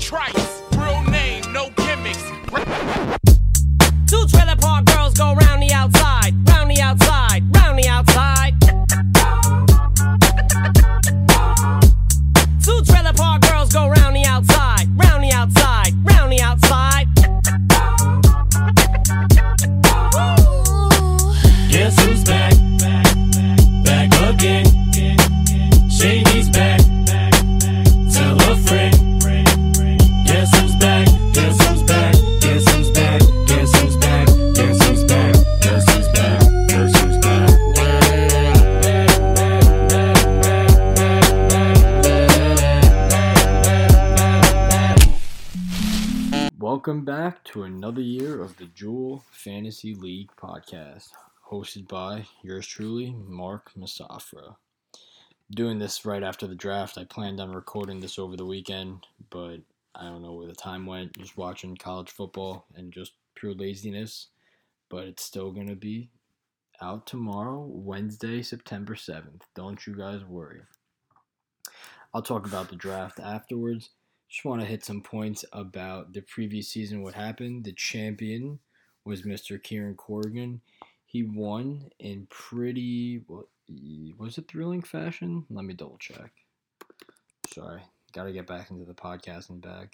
trice. Real name, no gimmicks. Fantasy League podcast, hosted by yours truly, Mark Masafra. Doing this right after the draft. I planned on recording this over the weekend, but I don't know where the time went. Just watching college football and just pure laziness. But it's still going to be out tomorrow, Wednesday, September 7th. Don't you guys worry. I'll talk about the draft afterwards. Just want to hit some points about the previous season, what happened. The champion was Mr. Kieran Corrigan. He won in pretty, what, was it thrilling fashion? Let me double check. Sorry, got to get back into the podcasting bag.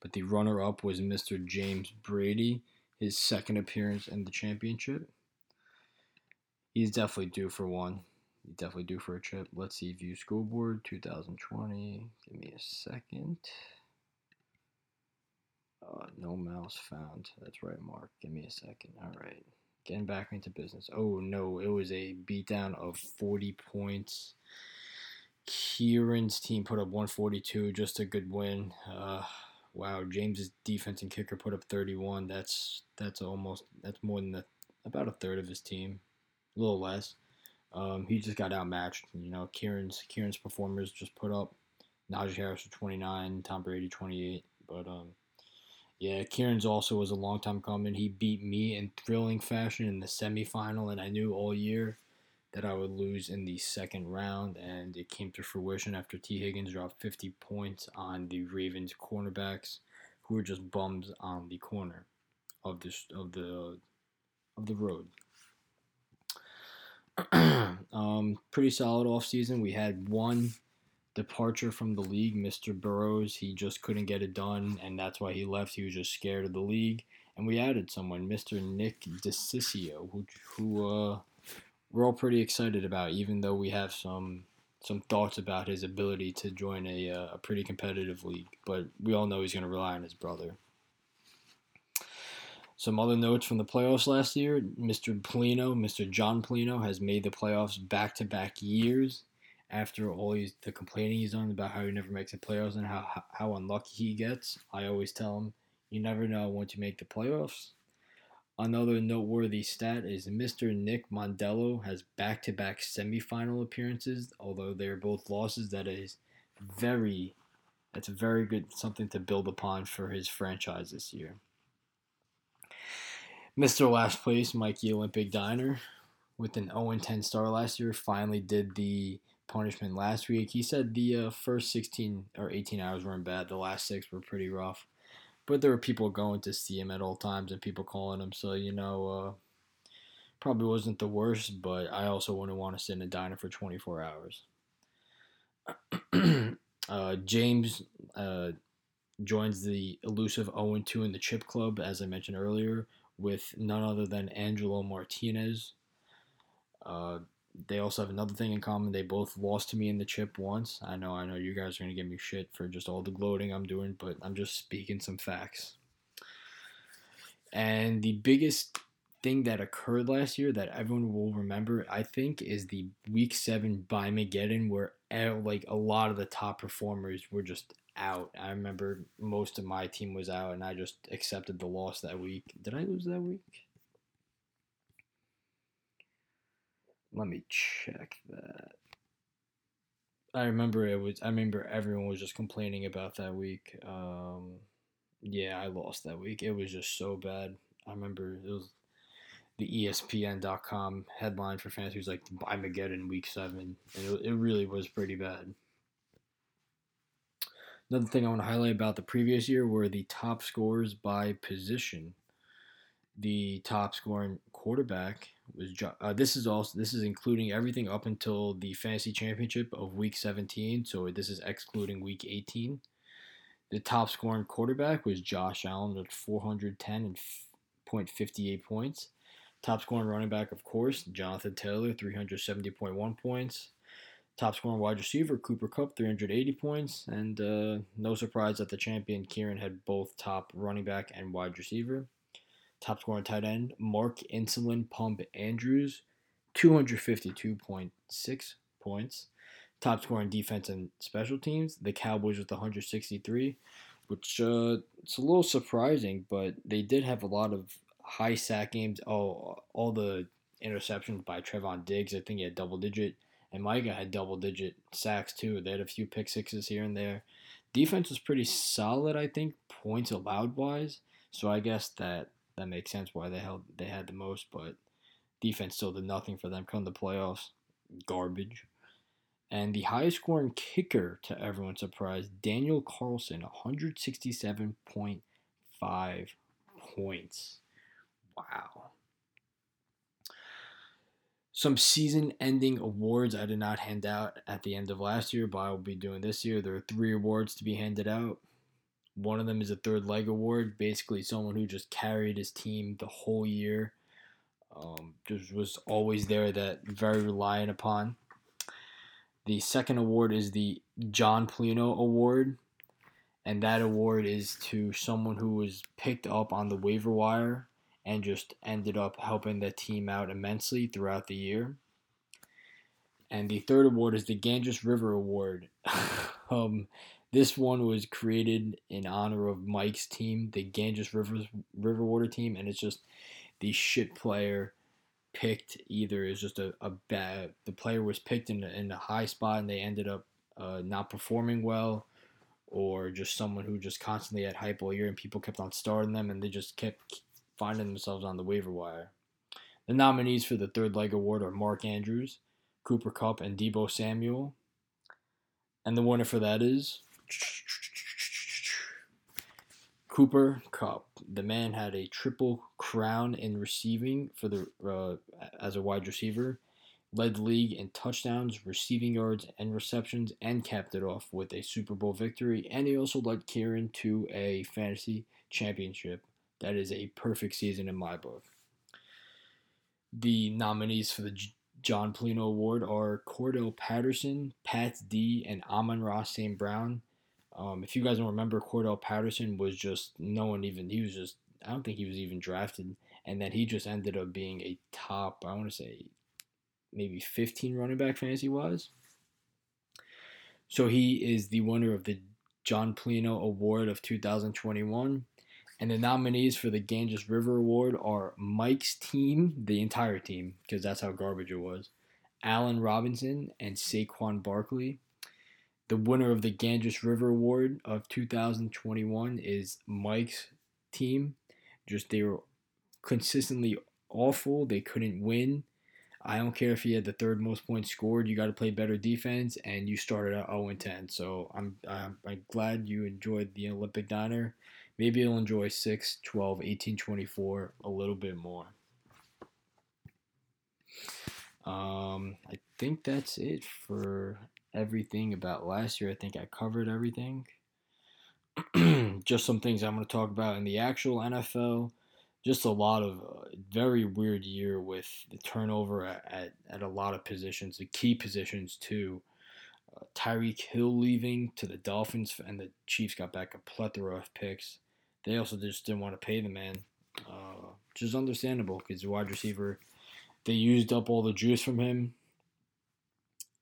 But the runner up was Mr. James Brady, his second appearance in the championship. He's definitely due for one. He's definitely due for a trip. Let's see, view school board 2020. Give me a second. No mouse found. That's right, Mark. Give me a second. All right. Getting back into business. Oh, no. It was a beatdown of 40 points. Kieran's team put up 142. Just a good win. Uh, wow. James's defense and kicker put up 31. That's that's almost that's more than the, about a third of his team. A little less. Um, he just got outmatched. You know, Kieran's Kieran's performers just put up Najee Harris for 29, Tom Brady 28. But um, yeah, Kieran's also was a long time coming. He beat me in thrilling fashion in the semifinal, and I knew all year that I would lose in the second round, and it came to fruition after Tee Higgins dropped 50 points on the Ravens cornerbacks, who were just bums on the corner of this of the of the road. um, pretty solid offseason. We had one departure from the league, Mr. Burrows. He just couldn't get it done, and that's why he left. He was just scared of the league. And we added someone, Mr. Nick DeCiccio, who, who uh, we're all pretty excited about, even though we have some some thoughts about his ability to join a, uh, a pretty competitive league. But we all know he's going to rely on his brother. Some other notes from the playoffs last year Mr. Polino, Mr. John Polino, has made the playoffs back to back years after all he's, the complaining he's done about how he never makes the playoffs and how, how, unlucky he gets. I always tell him, you never know once you make the playoffs. Another noteworthy stat is Mr. Nick Mondello has back to back semifinal appearances, although they're both losses. That is very, that's a very good, something to build upon for his franchise this year. Mr. Last Place, Mikey Olympic Diner, with an 0 10 star last year, finally did the punishment last week. He said the uh, first 16 or 18 hours weren't bad, the last six were pretty rough. But there were people going to see him at all times and people calling him, so you know, uh, probably wasn't the worst, but I also wouldn't want to sit in a diner for 24 hours. uh, James uh, joins the elusive 0 2 in the Chip Club, as I mentioned earlier, with none other than Angelo Martinez. They also have another thing in common. They both lost to me in the chip once. I know, I know you guys are gonna give me shit for just all the gloating I'm doing, but I'm just speaking some facts. And the biggest thing that occurred last year that everyone will remember, I think, is the Week Seven by Mageddon, where like a lot of the top performers were just out. I remember most of my team was out, and I just accepted the loss that week. Did I lose that week? Let me check that. I remember it was. I remember everyone was just complaining about that week. Um, yeah, I lost that week. It was just so bad. I remember it was the ESPN.com headline for fans who's like "Buy Mageddon Week 7. and it, it really was pretty bad. Another thing I want to highlight about the previous year were the top scores by position. The top scoring quarterback was uh, this is also this is including everything up until the fantasy championship of week 17. So this is excluding week 18. The top scoring quarterback was Josh Allen with 410 and f- 0.58 points. Top scoring running back, of course, Jonathan Taylor, 370.1 points. Top scoring wide receiver, Cooper Kupp, 380 points. And uh, no surprise that the champion, Kieran, had both top running back and wide receiver. Top scoring tight end, Mark Insulin Pump Andrews, 252.6 points. Top scoring defense and special teams, the Cowboys with 163, which uh, it's a little surprising, but they did have a lot of high sack games. Oh, all the interceptions by Trevon Diggs, I think he had double digit, and Micah had double digit sacks too. They had a few pick sixes here and there. Defense was pretty solid, I think, points allowed wise. So I guess that that makes sense why they held they had the most, but defense still did nothing for them come the playoffs. Garbage. And the highest scoring kicker to everyone's surprise, Daniel Carlson, 167.5 points. Wow. Some season ending awards I did not hand out at the end of last year, but I will be doing this year. There are three awards to be handed out. One of them is a third leg award, basically someone who just carried his team the whole year. Um, just was always there, that very reliant upon. The second award is the John Polino Award, and that award is to someone who was picked up on the waiver wire and just ended up helping the team out immensely throughout the year. And the third award is the Ganges River Award. um, this one was created in honor of Mike's team, the Ganges River River Water team, and it's just the shit player picked either is just a, a bad the player was picked in a, in a high spot and they ended up uh, not performing well or just someone who just constantly had hype all year and people kept on starting them and they just kept finding themselves on the waiver wire. The nominees for the third leg award are Mark Andrews, Cooper Kupp, and Deebo Samuel. And the winner for that is Cooper Kupp. The man had a triple crown in receiving for the uh, as a wide receiver, led league in touchdowns, receiving yards, and receptions, and capped it off with a Super Bowl victory. And he also led Kieran to a fantasy championship. That is a perfect season in my book. The nominees for the John Polino Award are Cordell Patterson, Pat D, and Amon-Ra St. Brown. Um, if you guys don't remember, Cordell Patterson was just no one even. He was just. I don't think he was even drafted, and then he just ended up being a top. I want to say maybe 15 running back fantasy wise. So he is the winner of the John Polino Award of 2021. And the nominees for the Ganges River Award are Mike's team, the entire team, because that's how garbage it was, Allen Robinson and Saquon Barkley. The winner of the Ganges River Award of 2021 is Mike's team. Just they were consistently awful. They couldn't win. I don't care if you had the third most points scored. You got to play better defense, and you started at 0 10. So I'm, I'm I'm glad you enjoyed the Olympic Diner. Maybe you'll enjoy 6, 12, 18, 24 a little bit more. Um, I think that's it for everything about last year. I think I covered everything. Just some things I'm going to talk about in the actual NFL. Just a lot of uh, very weird year with the turnover at, at, at a lot of positions, the key positions too. Uh, Tyreek Hill leaving to the Dolphins, and the Chiefs got back a plethora of picks. They also just didn't want to pay the man, uh, which is understandable because the wide receiver, they used up all the juice from him.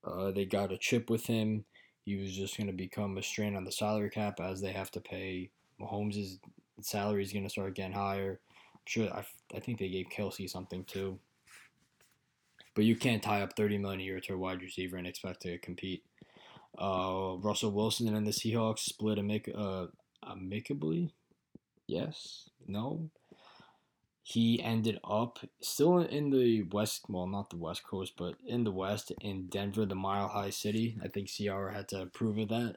Uh, they got a chip with him. He was just going to become a strain on the salary cap as they have to pay Mahomes' salary is going to start getting higher. I'm sure I, I think they gave Kelce something too. But you can't tie up 30 million a year to a wide receiver and expect to compete. Uh, Russell Wilson and the Seahawks split amic- uh, amicably. Yes, no. He ended up still in the West, well, not the West Coast, but in the West in Denver, the Mile High City. I think CR had to approve of that.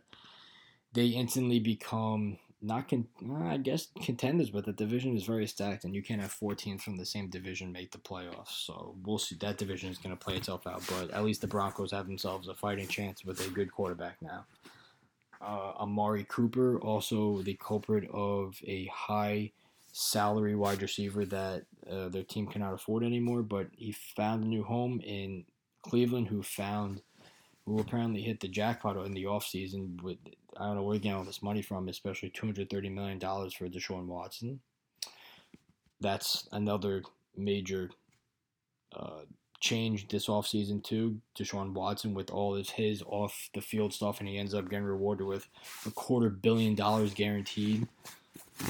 they instantly become not con- uh, I guess contenders, but the division is very stacked, and you can't have four teams from the same division make the playoffs. So we'll see. That division is going to play itself out, but at least the Broncos have themselves a fighting chance with a good quarterback now. Uh, Amari Cooper, also the culprit of a high salary wide receiver that uh, their team cannot afford anymore, but he found a new home in Cleveland, who found who apparently hit the jackpot in the offseason with I don't know where he got all this money from, especially two hundred thirty million dollars for Deshaun Watson. That's another major uh, change this offseason too. Deshaun Watson with all of his off the field stuff, and he ends up getting rewarded with a quarter billion dollars guaranteed.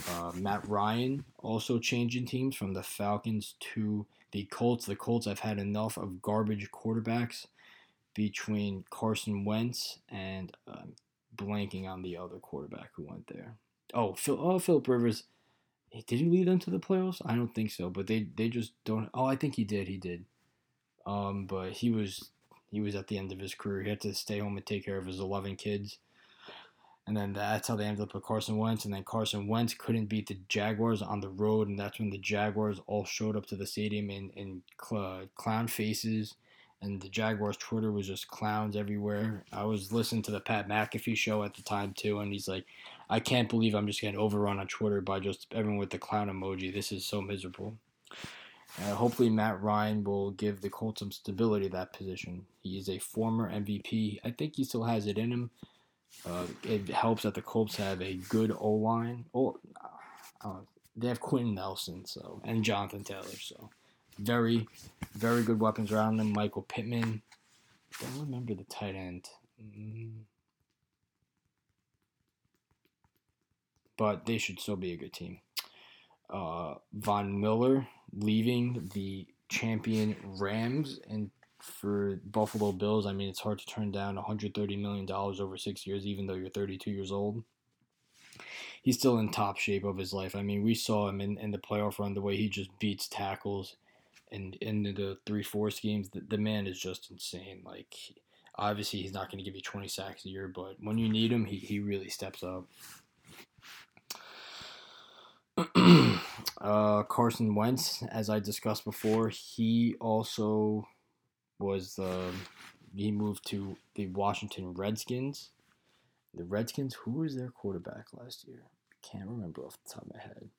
Uh, Matt Ryan also changing teams from the Falcons to the Colts. The Colts have had enough of garbage quarterbacks between Carson Wentz and um, blanking on the other quarterback who went there. Oh, Phil, oh, Philip Rivers. Did he lead them to the playoffs? I don't think so, but they they just don't. Oh, I think he did. He did. Um, but he was he was at the end of his career. He had to stay home and take care of his eleven kids. And then that's how they ended up with Carson Wentz. And then Carson Wentz couldn't beat the Jaguars on the road. And that's when the Jaguars all showed up to the stadium in, in cl- clown faces and the Jaguars Twitter was just clowns everywhere. I was listening to the Pat McAfee show at the time too, and he's like, "I can't believe I'm just getting overrun on Twitter by just everyone with the clown emoji. This is so miserable." Uh, hopefully, Matt Ryan will give the Colts some stability that position. He is a former MVP. I think he still has it in him. Uh, it helps that the Colts have a good O line. Oh, uh, they have Quenton Nelson, so and Jonathan Taylor, so very, very good weapons around them. Michael Pittman. Don't remember the tight end. Mm. But they should still be a good team. Uh, Von Miller leaving the champion Rams and for Buffalo Bills. I mean, it's hard to turn down 130 million dollars over six years, even though you're 32 years old. He's still in top shape of his life. I mean, we saw him in, in the playoff run, the way he just beats tackles and in the three four schemes, the, the man is just insane. Like obviously he's not going to give you 20 sacks a year, but when you need him, he, he really steps up. uh, Carson Wentz, as I discussed before, he also was the he moved to the Washington Redskins. The Redskins, who was their quarterback last year? Can't remember off the top of my head.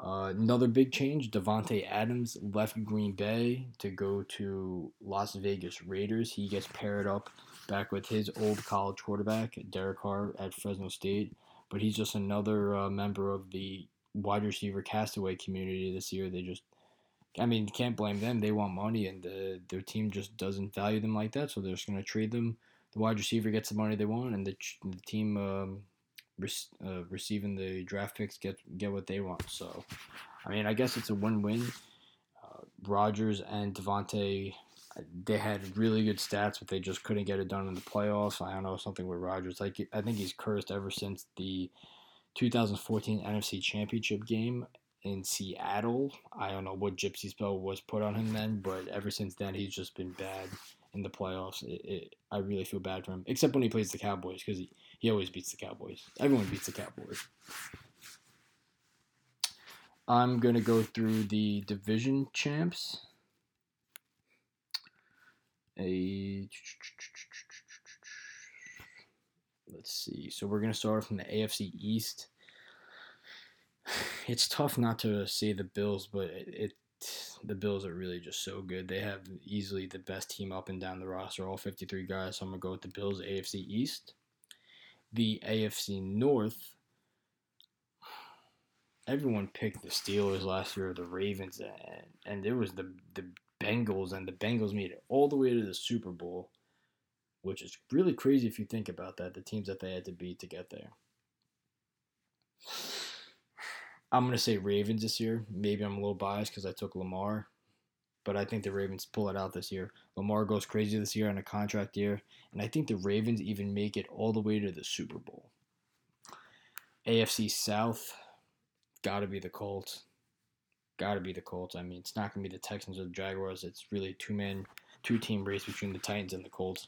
Uh, another big change: Davante Adams left Green Bay to go to Las Vegas Raiders. He gets paired up back with his old college quarterback Derek Carr at Fresno State, but he's just another uh, member of the wide receiver castaway community this year. They just, I mean, you can't blame them. They want money, and the, their team just doesn't value them like that, so they're just going to trade them. The wide receiver gets the money they want, and the, the team um, uh, receiving the draft picks get get what they want. So, I mean, I guess it's a win-win. Uh, Rodgers and Davante, they had really good stats, but they just couldn't get it done in the playoffs. I don't know something with Rodgers. Like I think he's cursed ever since the 2014 NFC Championship game in Seattle. I don't know what gypsy spell was put on him then, but ever since then he's just been bad in the playoffs. It, it, I really feel bad for him, except when he plays the Cowboys because he, he always beats the Cowboys. Everyone beats the Cowboys. I'm going to go through the division champs. A Let's see. So we're going to start from the AFC East. It's tough not to say the Bills, but it, it the Bills are really just so good. They have easily the best team up and down the roster, all 53 guys. So I'm going to go with the Bills AFC East the AFC North, everyone picked the Steelers last year, the Ravens, and, and it was the the Bengals, and the Bengals made it all the way to the Super Bowl, which is really crazy if you think about that. The teams that they had to beat to get there. I'm gonna say Ravens this year. Maybe I'm a little biased because I took Lamar, but I think the Ravens pull it out this year. Lamar goes crazy this year on a contract year, and I think the Ravens even make it all the way to the Super Bowl. AFC South, gotta be the Colts. Gotta be the Colts. I mean, it's not gonna be the Texans or the Jaguars. It's really two man, two team race between the Titans and the Colts.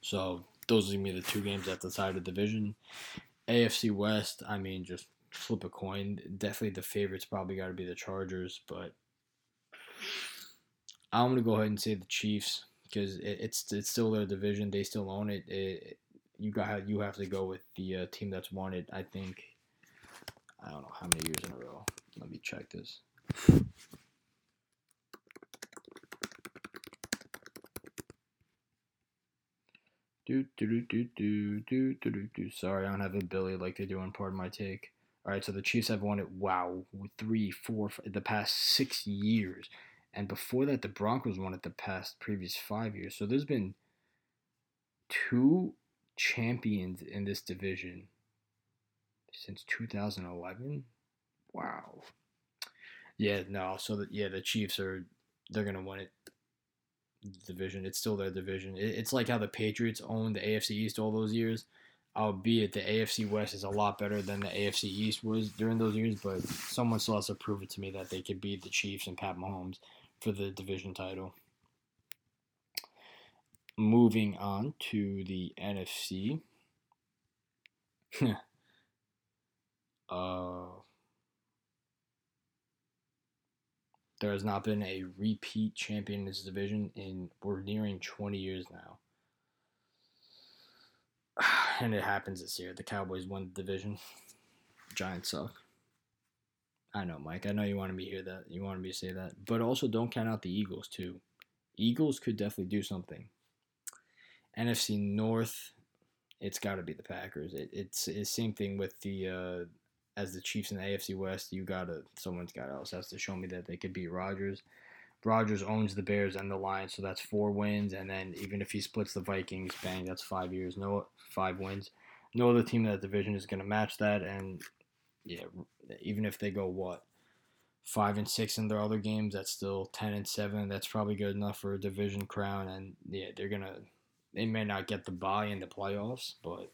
So those are gonna be the two games at the side of the division. AFC West, I mean, just flip a coin. Definitely the favorites probably got to be the Chargers, but I'm gonna go ahead and say the Chiefs because it, it's it's still their division. They still own it. it you got you have to go with the uh, team that's won it. I think I don't know how many years in a row. Let me check this. Do do do do do do do do. Sorry, I don't have a Billy like they do on Pardon My Take. All right, so the Chiefs have won it. Wow, three, four, the past six years, and before that, the Broncos won it the past previous five years. So there's been two champions in this division since 2011. Wow. Yeah, no. So the, yeah, the Chiefs are they're gonna win it. Division. It's still their division. It, it's like how the Patriots owned the AFC East all those years. Albeit the AFC West is a lot better than the AFC East was during those years, but someone still has to prove it to me that they could beat the Chiefs and Pat Mahomes for the division title. Moving on to the NFC. uh, there has not been a repeat champion in this division in we're nearing 20 years now. And it happens this year. The Cowboys won the division. Giants suck. I know, Mike. I know you wanted me to hear that. You wanted me to say that. But also don't count out the Eagles too. Eagles could definitely do something. NFC North, it's got to be the Packers. It, it's the same thing with the uh, as the Chiefs in the AFC West. You gotta someone's got else has to show me that they could beat Rodgers. Rodgers owns the Bears and the Lions, so that's four wins. And then even if he splits the Vikings, bang, that's five years. No five wins. No other team in that division is gonna match that. And yeah, even if they go what five and six in their other games, that's still ten and seven. That's probably good enough for a division crown. And yeah, they're gonna they may not get the bye in the playoffs, but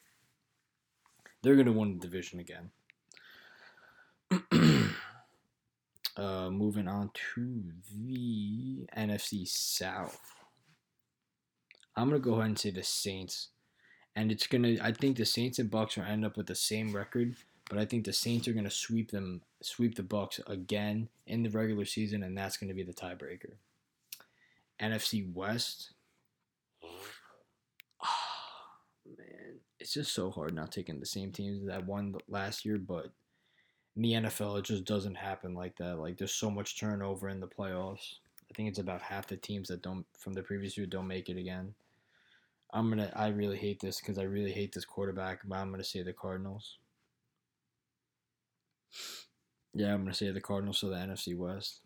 they're gonna win the division again. uh, moving on to the NFC South. I'm gonna go ahead and say the Saints, and it's gonna. I think the Saints and Bucks are end up with the same record, but I think the Saints are gonna sweep them, sweep the Bucks again in the regular season, and that's gonna be the tiebreaker. NFC West. man, it's just so hard not taking the same teams that won last year, but in the NFL, it just doesn't happen like that. Like there's so much turnover in the playoffs. I think it's about half the teams that don't from the previous year don't make it again. I'm gonna. I really hate this because I really hate this quarterback, but I'm gonna say the Cardinals. Yeah, I'm gonna say the Cardinals to the NFC West.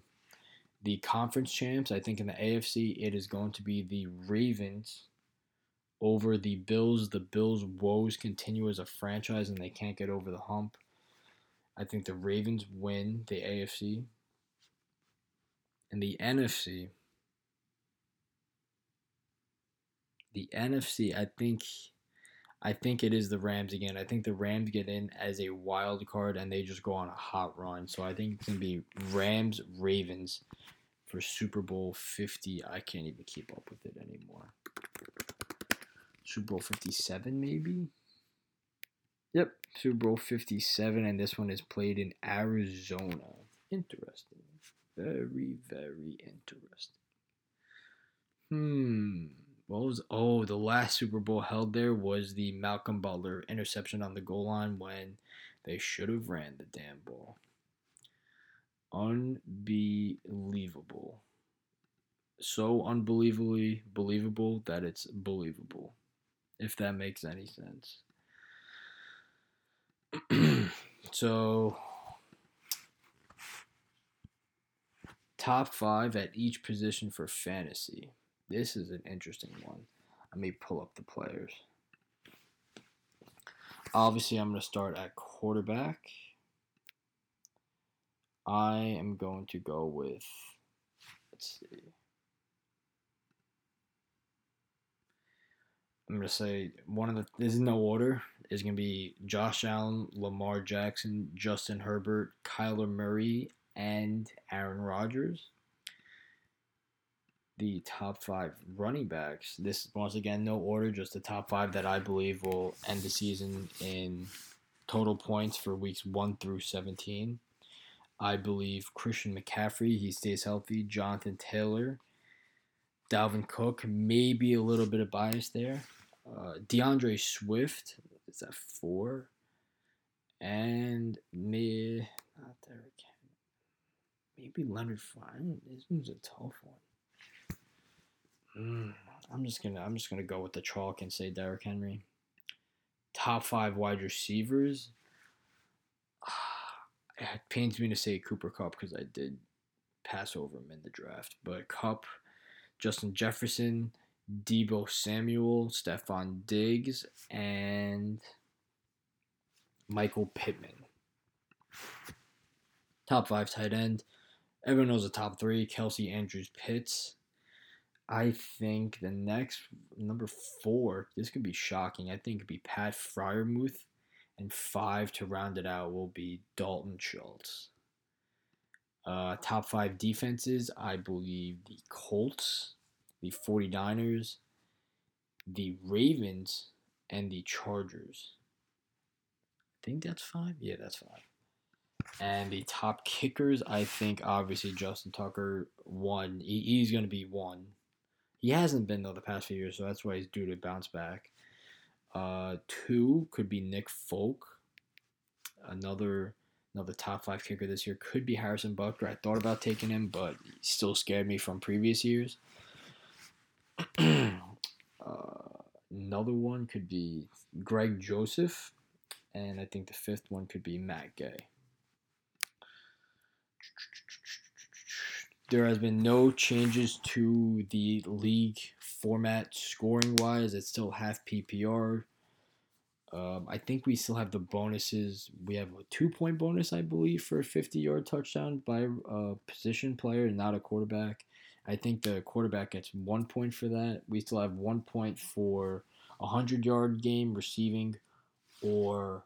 The conference champs, I think in the AFC, it is going to be the Ravens over the Bills. The Bills' woes continue as a franchise, and they can't get over the hump. I think the Ravens win the AFC. And the NFC, the NFC, I think I think it is the Rams again. I think the Rams get in as a wild card and they just go on a hot run. So I think it's gonna be Rams Ravens for Super Bowl fifty. I can't even keep up with it anymore. Super Bowl fifty seven maybe? Yep, Super Bowl 57, and this one is played in Arizona. Interesting. Very, very interesting. Hmm. What was oh the last Super Bowl held there was the Malcolm Butler interception on the goal line when they should have ran the damn ball. Unbelievable. So unbelievably believable that it's believable. If that makes any sense. so top five at each position for fantasy. This is an interesting one. Let me pull up the players. Obviously, I'm going to start at quarterback. I am going to go with, let's see. I'm to say one of the, this is no order, is to be Josh Allen, Lamar Jackson, Justin Herbert, Kyler Murray, and Aaron Rodgers. the top five running backs. This once again no order, just the top five that I believe will end the season in total points for weeks one through seventeen. I believe Christian McCaffrey, he stays healthy. Jonathan Taylor, Dalvin Cook, maybe a little bit of bias there. Uh, D'Andre Swift is that four, and me not Derrick Henry. Maybe Leonard Fournette. This one's a tough one. Mm, I'm just gonna I'm just gonna go with the chalk and say Derrick Henry. Top five wide receivers. It pains me to say Cooper Kupp because I did pass over him in the draft, but Kupp, Justin Jefferson, Deebo Samuel, Stefon Diggs, and Michael Pittman. Top five tight end. Everyone knows the top three Kelce Andrews Pitts. I think the next number four, this could be shocking. I think it'd be Pat Freiermuth. And five to round it out will be Dalton Schultz. Uh, top five defenses, I believe the Colts, the 49ers, the Ravens, and the Chargers. I think that's five. Yeah, that's five. And the top kickers, I think obviously Justin Tucker one. He, he's going to be one. He hasn't been though the past few years, so that's why he's due to bounce back. Uh, two could be Nick Folk. Another another top five kicker this year could be Harrison Butker. I thought about taking him, but he still scared me from previous years. uh, another one could be Greg Joseph, and I think the fifth one could be Matt Gay. There has been no changes to the league format scoring wise. It's still half PPR. Um, I think we still have the bonuses. We have a two point bonus, I believe, for a 50 yard touchdown by a position player, not a quarterback. I think the quarterback gets one point for that. We still have one point for a 100 yard game receiving or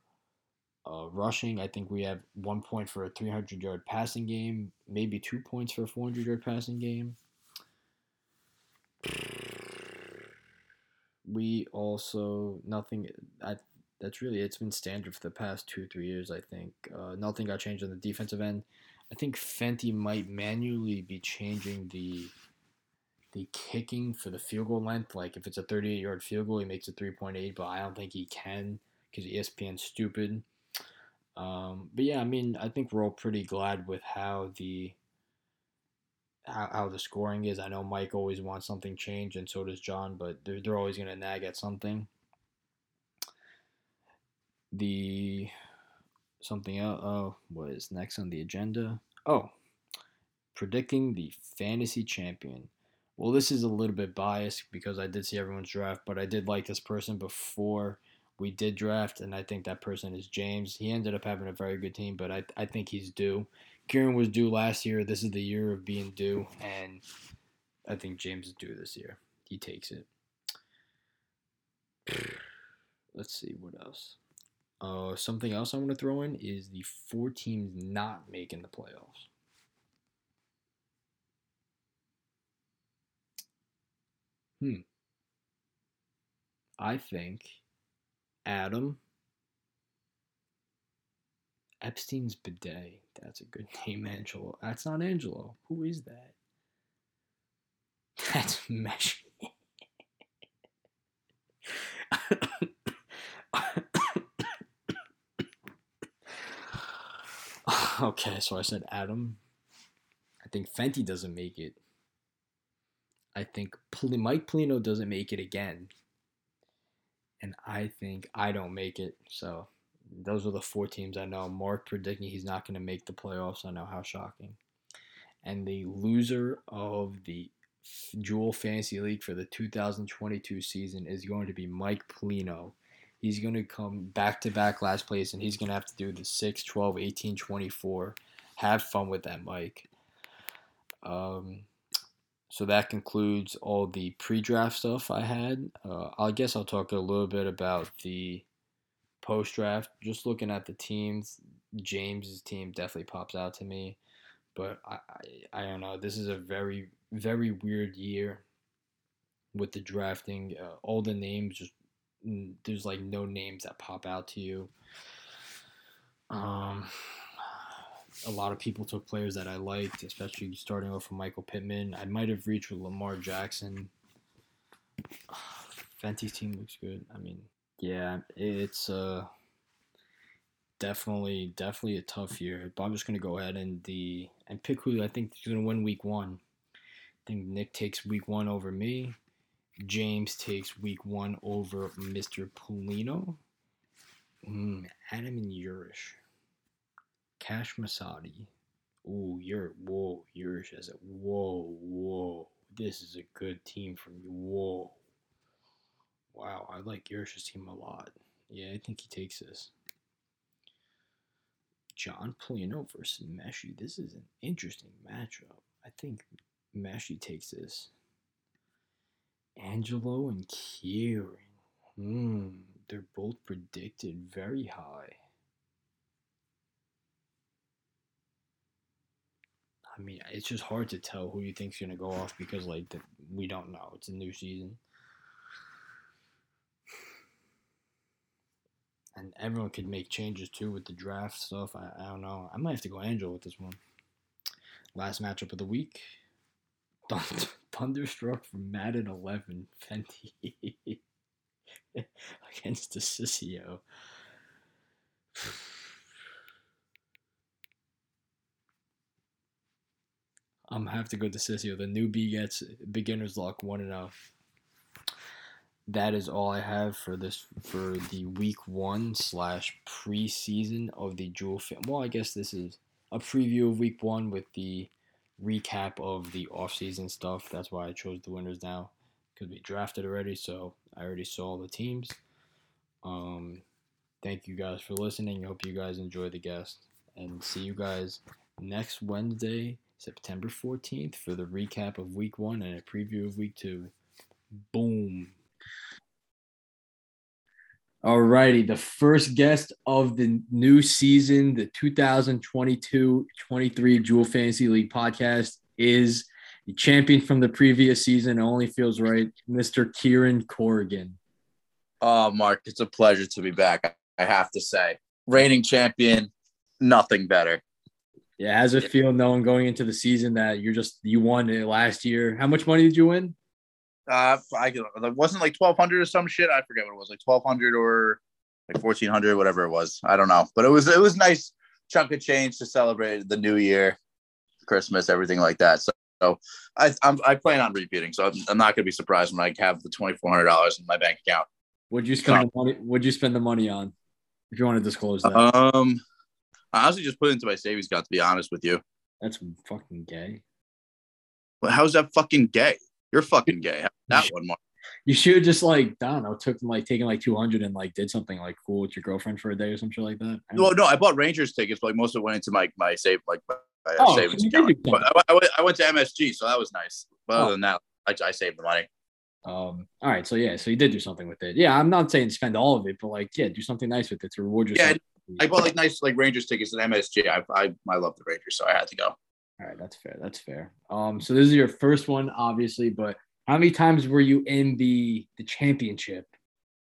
uh, rushing. I think we have one point for a 300 yard passing game, maybe two points for a 400 yard passing game. We also nothing. I, that's really it's been standard for the past two three years. I think uh, nothing got changed on the defensive end. I think Fenty might manually be changing the the kicking for the field goal length. Like if it's a 38 yard field goal, he makes it 3.8, but I don't think he can because ESPN's stupid. Um, but yeah, I mean, I think we're all pretty glad with how the how, how the scoring is. I know Mike always wants something changed, and so does John, but they're, they're always going to nag at something. The something else. Oh, what is next on the agenda? Oh, predicting the fantasy champion. Well, this is a little bit biased because I did see everyone's draft, but I did like this person before we did draft, and I think that person is James. He ended up having a very good team, but I, I think he's due. Kieran was due last year. This is the year of being due, and I think James is due this year. He takes it. Let's see what else. Uh, something else I want to throw in is the four teams not making the playoffs. Hmm. I think Adam Epstein's bidet. That's a good name, Angelo. That's not Angelo. Who is that? That's Mesh. okay, so I said Adam. I think Fenty doesn't make it. I think Mike Polino doesn't make it again. And I think I don't make it. So those are the four teams I know. Mark predicting he's not going to make the playoffs. I know how shocking. And the loser of the Jewel Fantasy League for the 2022 season is going to be Mike Polino. He's going to come back to back last place and he's going to have to do the 6, 12, 18, 24. Have fun with that, Mike. Um, so that concludes all the pre draft stuff I had. Uh, I guess I'll talk a little bit about the post draft. Just looking at the teams, James's team definitely pops out to me. but I, I I don't know. This is a very very weird year with the drafting. Uh, all the names just there's like no names that pop out to you. Um, a lot of people took players that I liked, especially starting off with Michael Pittman. I might have reached with Lamar Jackson. Fenty's team looks good. I mean, yeah, it's uh definitely definitely a tough year. But I'm just gonna go ahead and the and pick who I think is gonna win week one. I think Nick takes week one over me. James takes week one over Mr. Polino. Mm, Adam and Yurish. Cash Masadi. Ooh, you're whoa, Urish has a whoa, whoa. This is a good team from you. Whoa. Wow, I like Yurish's team a lot. Yeah, I think he takes this. John Polino versus Meshi. This is an interesting matchup. I think Meshi takes this. Angelo and Kieran. Hmm, they're both predicted very high. I mean, it's just hard to tell who you think's gonna go off because like the, we don't know. It's a new season, and everyone could make changes too with the draft stuff. I, I don't know. I might have to go Angel with this one. Last matchup of the week. Thund- Thunderstruck from Madden 11, Fenty against the Sissio. I'm gonna have to go DeCiccio. The newbie gets beginner's luck, one and zero. That is all I have for this for the week one slash preseason of the Jewel Fan. Well, I guess this is a preview of week one with the recap of the offseason stuff. That's why I chose the winners now because we drafted already, so I already saw the teams. Um, thank you guys for listening. I Hope you guys enjoy the guest, and see you guys next Wednesday, September 14th, for the recap of week one and a preview of week two. Boom. Alrighty, the first guest of the new season, the 2022-23 Jewel Fantasy League podcast is the champion from the previous season. It only feels right, Mr. Kieran Corrigan. Oh, Mark, it's a pleasure to be back. I have to say, reigning champion, nothing better. Yeah, how's it feel knowing going into the season that you're just you won it last year? How much money did you win? Uh, I it wasn't like twelve hundred or some shit. I forget what it was, like twelve hundred or like fourteen hundred, whatever it was. I don't know, but it was it was nice chunk of change to celebrate the new year, Christmas, everything like that. So, so I I'm, I plan on repeating. So I'm, I'm not gonna be surprised when I have the twenty four hundred dollars in my bank account. Would you spend the money? Would you spend the money on? If you want to disclose that, Um, I honestly just put it into my savings account. To be honest with you, that's fucking gay. but how's that fucking gay? You're fucking gay. That one, Mark. You should have just like I don't know, took like taking like two hundred and like did something like cool with your girlfriend for a day or something like that. Well, no, I bought Rangers tickets, but like most of it went into my my save like my Oh, savings so account. But I, I, went, I went to MSG, so that was nice. But Oh. other than that, I, I saved the money. Um. All right. So yeah. So you did do something with it. Yeah. I'm not saying spend all of it, but like, yeah, do something nice with it to reward yourself. Yeah. I bought like nice like Rangers tickets at MSG. I I, I love the Rangers, so I had to go. All right. That's fair. That's fair. Um. So this is your first one, obviously, but how many times were you in the the championship?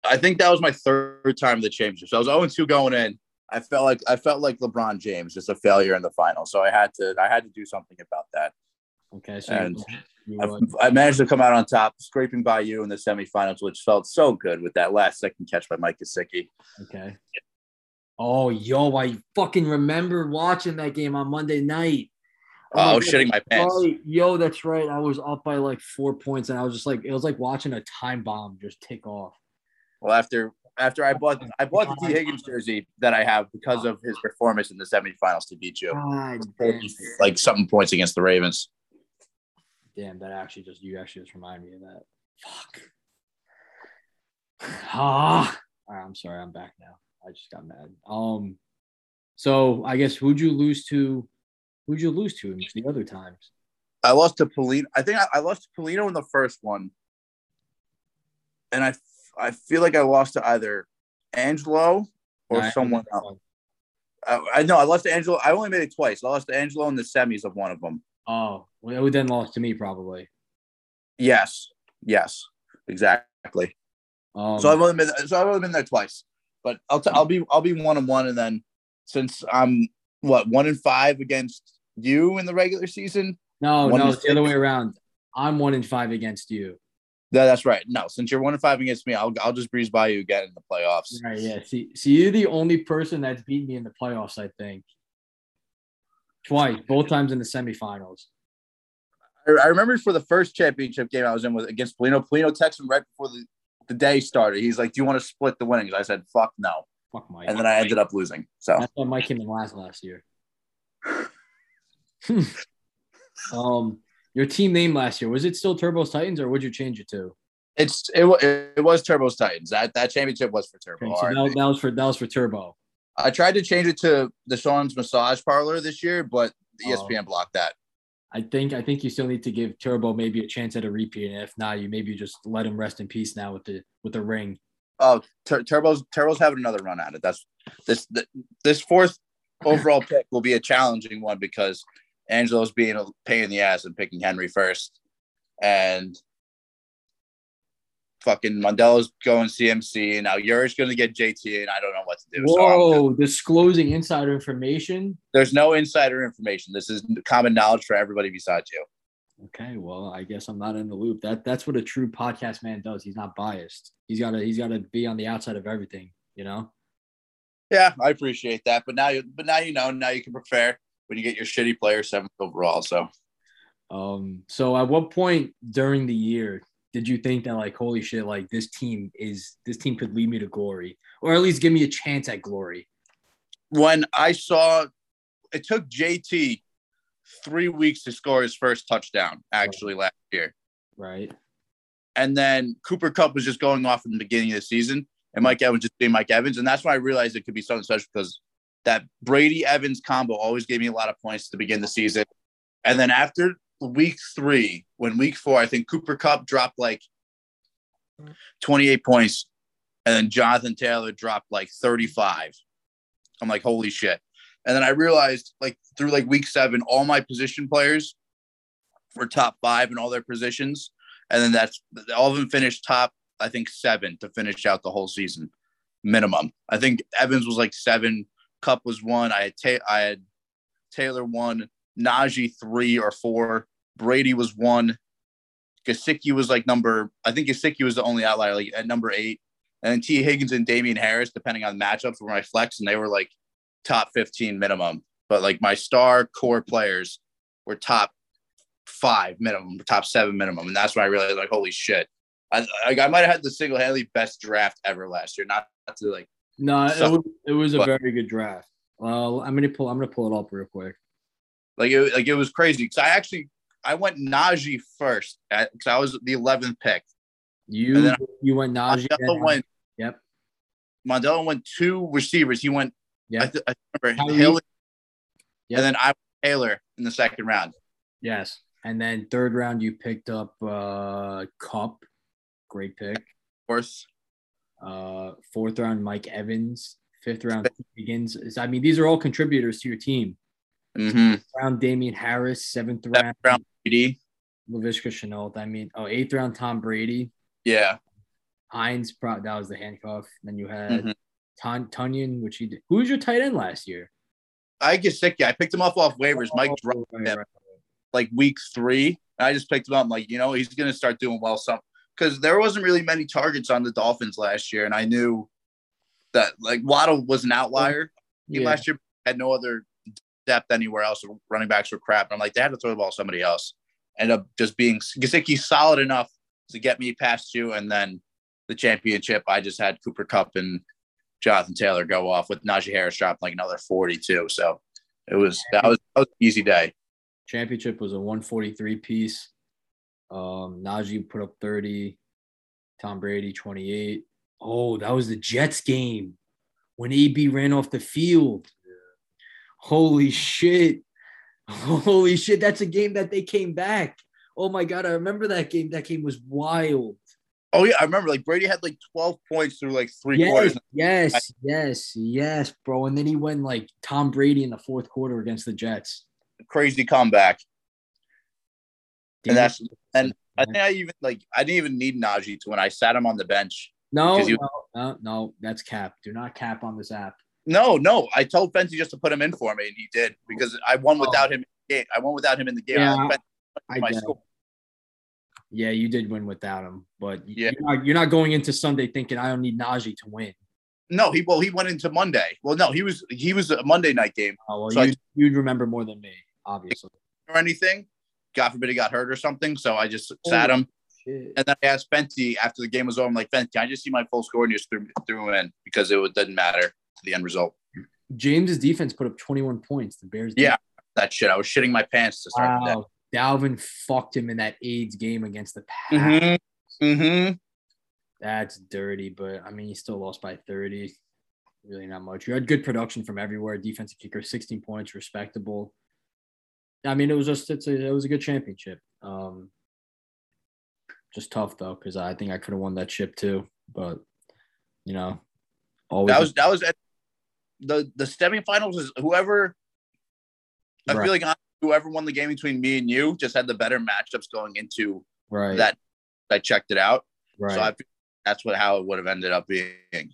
I think that was my third time in the championship. So I was 0 2 going in. I felt like I felt like LeBron James, just a failure in the final. So I had to I had to do something about that. Okay. So And I, I managed to come out on top, scraping by you in the semifinals, which felt so good with that last second catch by Mike Gesicki. okay. Oh, yo, I fucking remember watching that game on Monday night. Oh, I was God, shitting my pants. Yo, that's right. I was up by like four points, and I was just like, it was like watching a time bomb just tick off. Well, after after I bought I bought the Tee Higgins jersey that I have because of his performance in the semifinals to beat you, God like something points against the Ravens. damn, that actually just you actually just remind me of that. Fuck. Ah, right, I'm sorry. I'm back now. I just got mad. Um, so I guess who'd you lose to? Who'd you lose to the other times? I lost to Polino. I think I, I lost to Polino in the first one, and I I feel like I lost to either Angelo or I someone else. I, I know I lost to Angelo. I only made it twice. I lost to Angelo in the semis of one of them. Oh, well, then lost to me probably. Yes, yes, exactly. Um, so I've only been so I've only been there twice. But I'll t- I'll be I'll be one and one, and then since I'm what one and five against you in the regular season. no, one no, it's the other way around. I'm one in five against you. No, that's right. No, since you're one in five against me, I'll I'll just breeze by you again in the playoffs. Right, yeah. See, see, you're the only person that's beat me in the playoffs, I think. Twice, both times in the semifinals. I, I remember for the first championship game I was in with against Polino. Polino texted me right before the, the day started. He's like, "Do you want to split the winnings?" I said, "Fuck no," Fuck Mike. and then I ended up losing. So That's why Mike came in last last year. Um, your team name last year was it still Turbos Titans or would you change it to? it's it, it was Turbo's Titans. That that championship was for Turbo. Okay, so that, that was for that was for Turbo. I tried to change it to the Sean's Massage Parlor this year, but E Oh. ESPN blocked that. I think I think you still need to give Turbo maybe a chance at a repeat, and if not, you maybe just let him rest in peace now with the with the ring. Oh, Tur- Turbo's Turbo's having another run at it. That's this th- this fourth overall pick will be a challenging one because Angelo's being a pain in the ass and picking Henry first, and fucking Mandelo's going CMC, and now Yuri's going to get JT, and I don't know what to do. So Whoa, disclosing insider information. there's no insider information. This is common knowledge for everybody besides you. Okay, well, I guess I'm not in the loop. That that's what a true podcast man does. He's not biased. He's gotta he's gotta be on the outside of everything, you know? Yeah, I appreciate that, but now you but now you know now you can prepare when you get your shitty player seventh overall. So Um, so at what point during the year did you think that like holy shit, like this team is this team could lead me to glory, or at least give me a chance at glory? when I saw it took JT three weeks to score his first touchdown actually last year. Right. And then Cooper Kupp was just going off in the beginning of the season and Mike Evans just being Mike Evans. And that's when I realized it could be something special because that Brady Evans combo always gave me a lot of points to begin the season. And then after week three, when week four, I think Cooper Kupp dropped like 28 points. And then Jonathan Taylor dropped like 35. I'm like, holy shit. And then I realized like through like week seven, all my position players were top five in all their positions. And then that's all of them finished top, I think, seven to finish out the whole season minimum. I think Evans was like seven, Kupp was one. I had Ta- I had Taylor one, Najee three or four, Brady was one, Gesicki was like number. I think Gesicki was the only outlier, like at number eight, and then Tee Higgins and Damien Harris, depending on matchups, were my flex, and they were like top fifteen minimum. But like my star core players were top five minimum, top seven minimum, and that's when I realized like, holy shit. I, I, I might have had the single-handedly best draft ever last year. Not, not to like No, it, was, it was a but- very good draft. Well, I'm gonna pull I'm gonna pull it up real quick. Like it, like it was crazy because I actually I went Najee first because I was the eleventh pick. You you went Najee. Then- went. Yep. Mondale went two receivers. He went. Yeah. I, th- I remember Tyreek. Hill, Yep. and then I went Taylor in the second round. Yes. And then third round you picked up uh Kupp. Great pick. Of course, Uh fourth round Mike Evans. Fifth round. Higgins. I mean, these are all contributors to your team. mm-hmm. Round Damien Harris, seventh round round PD. Laviska Shenault. I mean, oh, eighth round Tom Brady. Yeah, Hines, pro- that was the handcuff. Then you had Mhm. Ton Tunyon, which he did. Who was your tight end last year? I get sick. Yeah, I picked him off off waivers. Mike Oh, dropped right, him right. like week three. I just picked him up. I'm like, you know, he's gonna start doing well. Some because there wasn't really many targets on the Dolphins last year, and I knew that like Waddle was an outlier. He Yeah. last year had no other depth anywhere else. Running backs were crap. And I'm like, they had to throw the ball to somebody else. Ended up just being Gesicki solid enough to get me past you. And then the championship, I just had Cooper Kupp and Jonathan Taylor go off with Najee Harris dropping like another 42. So it was that was, that was an easy day. Championship was a 143 piece. Um, Najee put up 30. Tom Brady 28. Oh, that was the Jets game when AB ran off the field. Holy shit. Holy shit. That's a game that they came back. Oh my God. I remember that game. That game was wild. Oh yeah, I remember. Like Brady had like twelve points through like three quarters. Yes, yes, yes, yes, bro. And then he went like Tom Brady in the fourth quarter against the Jets. Crazy comeback. And that's and I think I even like I didn't even need Najee to when I sat him on the bench. no, you- no, no, no, that's cap. Do not cap on this app. No, no, I told Fenty just to put him in for me, and he did because I won Oh. without him. In the game. I won without him in the game. Yeah, I I my get it. score. Yeah, you did win without him, but Yeah. you're, not, you're not going into Sunday thinking I don't need Najee to win. No, he well he went into Monday. Well, no, he was he was a Monday night game Oh, well, So you, you'd remember more than me, obviously. or anything. God forbid he got hurt or something. So I just sat him, Shit. and then I asked Fenty after the game was over. I'm like, Fenty, can I just see my full score? And he just threw, threw him in because it would- didn't matter to the end result. James's defense put up 21 points. The Bears. Yeah, That shit, I was shitting my pants to start the day. Wow. Dalvin fucked him in that AIDS game against the Pats. Mm-hmm. Mm-hmm. That's dirty, but I mean, he still lost by 30. Really not much. You had good production from everywhere. Defensive kicker, 16 points, respectable. I mean, it was just it's a, it was a good championship. Um, just tough though, because I think I could have won that ship too. But you know, always That was that was at the the semifinals is whoever. I Right. feel like whoever won the game between me and you just had the better matchups going into right. that. I checked it out, right. so I feel that's what how it would have ended up being.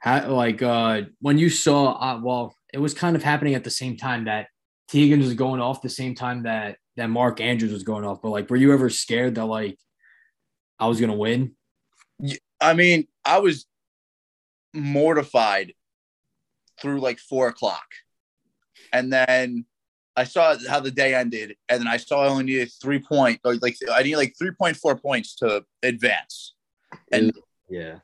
How, like uh when you saw uh, well it was kind of happening at the same time that Tee Higgins was going off the same time that that Mark Andrews was going off but like were you ever scared that like I was gonna win I mean, I was mortified through like four o'clock. And then I saw how the day ended, and then I saw I only needed three point, like, like I need like three point four points to advance, and yeah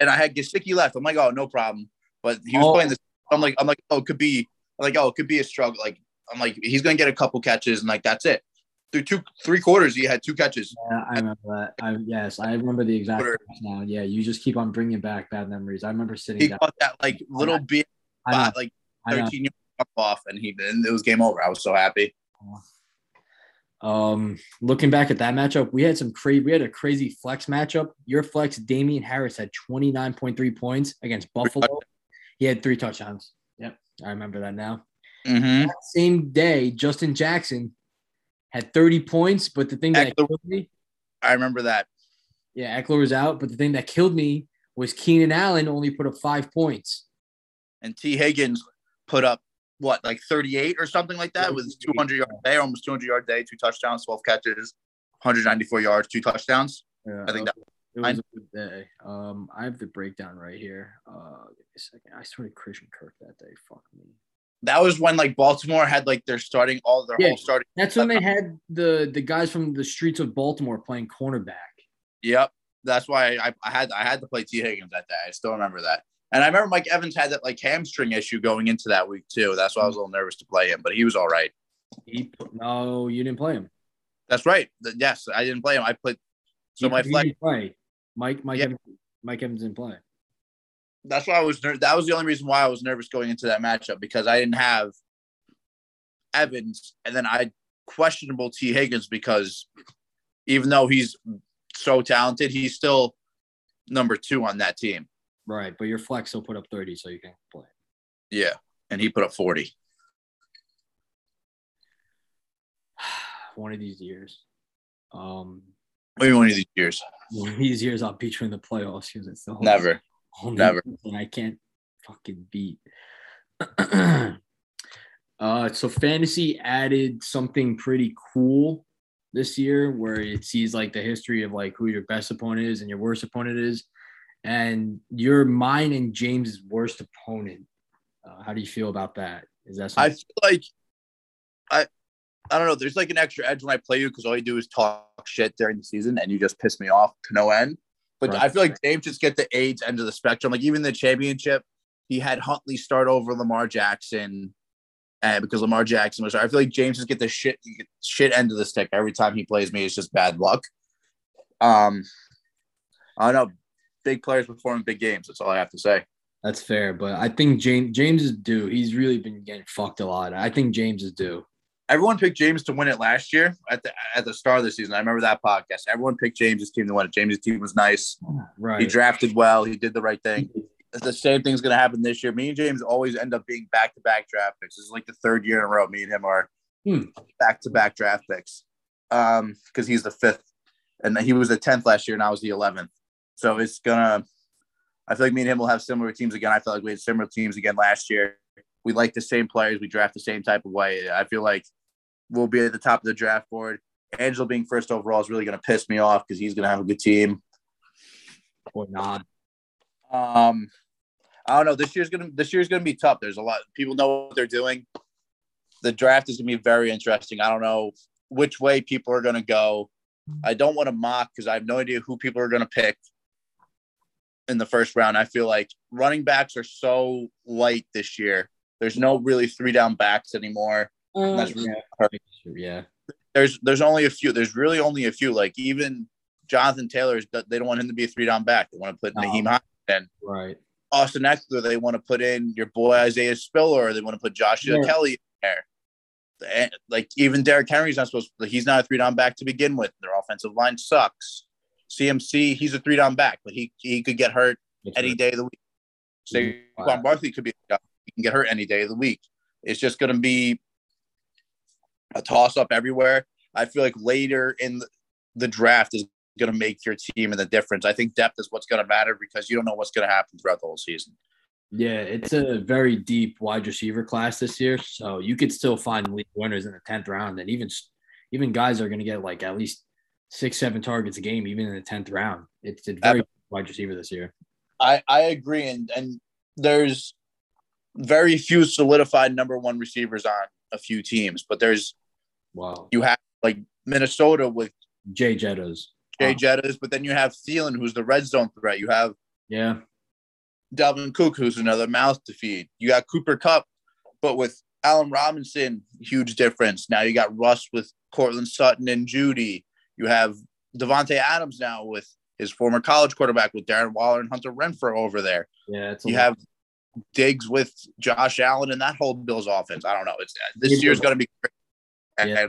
and I had Gesicki left. I'm like, oh, no problem. But he was Oh. playing this. I'm like, I'm like, oh, it could be I'm like, oh, it could be a struggle. Like, I'm like, he's gonna get a couple catches, and like that's it. Through two, three quarters, he had two catches. yeah I remember that I yes I remember the exact now yeah you just keep on bringing back bad memories I remember sitting He down caught that like little bit, like. 13 yards off, and he and it was game over. I was so happy. Um, looking back at that matchup, we had some crazy. We had a crazy flex matchup. Your flex, Damien Harris had twenty nine point three points against Buffalo. He had three touchdowns. Yep, I remember that now. Mm-hmm. Same day, Justin Jackson had thirty points, but the thing that Ekeler- killed me, I remember that. yeah, Ekeler was out, but the thing that killed me was Keenan Allen only put up five points. And Tee Higgins put up what, like 38 or something like that, with 200 yard day, almost 200 yard day, two touchdowns, 12 catches, 194 yards, two touchdowns. Yeah, I think that- it was a good day. Um, I have the breakdown right here. Uh, give me a second. I started Christian Kirk that day. Fuck me. That was when like Baltimore had like their starting all their Yeah. whole starting. That's when they uh, had the the guys from the streets of Baltimore playing cornerback. Yep, that's why I, I had I had to play Tee Higgins that day. I still remember that. And I remember Mike Evans had that like hamstring issue going into that week too. That's why I was a little nervous to play him, but he was all right. He no, you didn't play him. That's right. Yes, I didn't play him. I played. So He- my he play. Mike Mike Yeah. Evans, Mike Evans didn't play. That's why I was ner- that was the only reason why I was nervous going into that matchup because I didn't have Evans and then I questionable Tee Higgins because even though he's so talented, he's still number two on that team. Right, but your flex will put up thirty, so you can play. Yeah, and he put up forty. One of these years, um, Maybe one of these years. one of these years I'll beat you in the playoffs because it's the whole Never. Whole Never. And I can't fucking beat. uh, so fantasy added something pretty cool this year, where it sees like the history of like who your best opponent is and your worst opponent is, and you're mine and James's worst opponent. Uh, how do you feel about that? Is that I feel like I I don't know. There's like an extra edge when I play you because all you do is talk shit during the season and you just piss me off to no end. But Right. I feel like James just get the AIDS end of the spectrum. Like even the championship, he had Huntley start over Lamar Jackson, and because Lamar Jackson was, I feel like James just get the shit shit end of the stick every time he plays me. It's just bad luck. Um, I don't know. Big players performing big games. That's all I have to say. That's fair, but I think James James is due. He's really been getting fucked a lot. I think James is due. Everyone picked James to win it last year at the at the start of the season. I remember that podcast. Everyone picked James's team to win it. James's team was nice. Right. He drafted well. He did the right thing. The same thing's going to happen this year. Me and James always end up being back to back draft picks. This is like the third year in a row. Me and him are back to back draft picks. Um, because he's the fifth, and he was the tenth last year, and I was the eleventh. So it's gonna. I feel like me and him will have similar teams again. I feel like we had similar teams again last year. We like the same players. We draft the same type of way. I feel like we'll be at the top of the draft board. Angelo being first overall is really going to piss me off because he's going to have a good team. Or not. Um, I don't know. This year's gonna this year's gonna be tough. There's a lot people know what they're doing. The draft is gonna be very interesting. I don't know which way people are gonna go. I don't want to mock because I have no idea who people are gonna pick in the first round. I feel like running backs are so light this year. There's no really three down backs anymore. And that's really hard. Yeah. There's there's only a few. There's really only a few. Like even Jonathan Taylor, they don't want him to be a three down back. They want to put No. Nyheim Hines in. Right. Austin Ekeler, they want to put in your boy Isaiah Spiller, or they want to put Joshua Yeah. Kelly in there. And, like even Derrick Henry's not supposed to, he's not a three down back to begin with. Their offensive line sucks. CMC, he's a three down back, but he he could get hurt That's any right. day of the week. Saquon Wow. Barkley could be he can get hurt any day of the week. It's just going to be a toss up everywhere. I feel like later in the, draft is going to make your team and the difference. I think depth is what's going to matter because you don't know what's going to happen throughout the whole season. Yeah, it's a very deep wide receiver class this year, so you could still find league winners in the tenth round, and even even guys are going to get like at least six, seven targets a game, even in the tenth round. It's a very wide receiver this year. I, I agree, and and there's very few solidified number one receivers on a few teams, but there's Wow, you have like Minnesota with Jay Jettas. Jay Wow. Jettas, but then you have Thielen, who's the red zone threat. You have Yeah, Dalvin Cook, who's another mouth to feed. You got Cooper Kupp, but with Allen Robinson, huge difference. Now you got Russ with Courtland Sutton and Jeudy. You have Davante Adams now with his former college quarterback with Darren Waller and Hunter Renfrow over there. yeah. It's a You lot. have Diggs with Josh Allen and that whole Bills offense. I don't know. It's this Yeah. year's going to be great. and Yeah.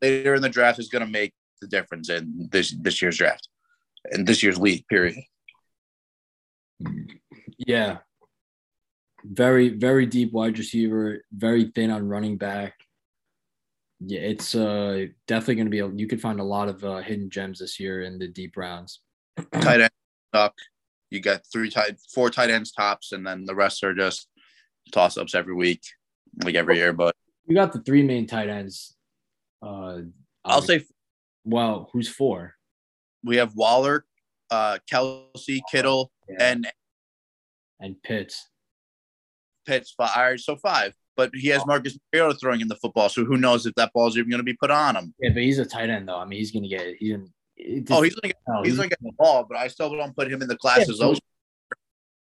later in the draft is going to make the difference in this this year's draft and this year's league. Period. Yeah. Very, very deep wide receiver, very thin on running back. Yeah, it's uh definitely gonna be a, you could find a lot of uh, hidden gems this year in the deep rounds. tight end. You got three tight, four tight ends tops, and then the rest are just toss ups every week, like every year. But You got the three main tight ends. Uh I'll say well, who's four? we have Waller, uh, Kelce, Kittle, and and Pitts. Pitts. Five. So five. But he has Marcus Mariota throwing in the football, so who knows if that ball's even going to be put on him? Yeah, but he's a tight end though. I mean, he's gonna get he's gonna, Oh, he's going to get no, he's to get the ball, but I still don't put him in the classes. Yeah.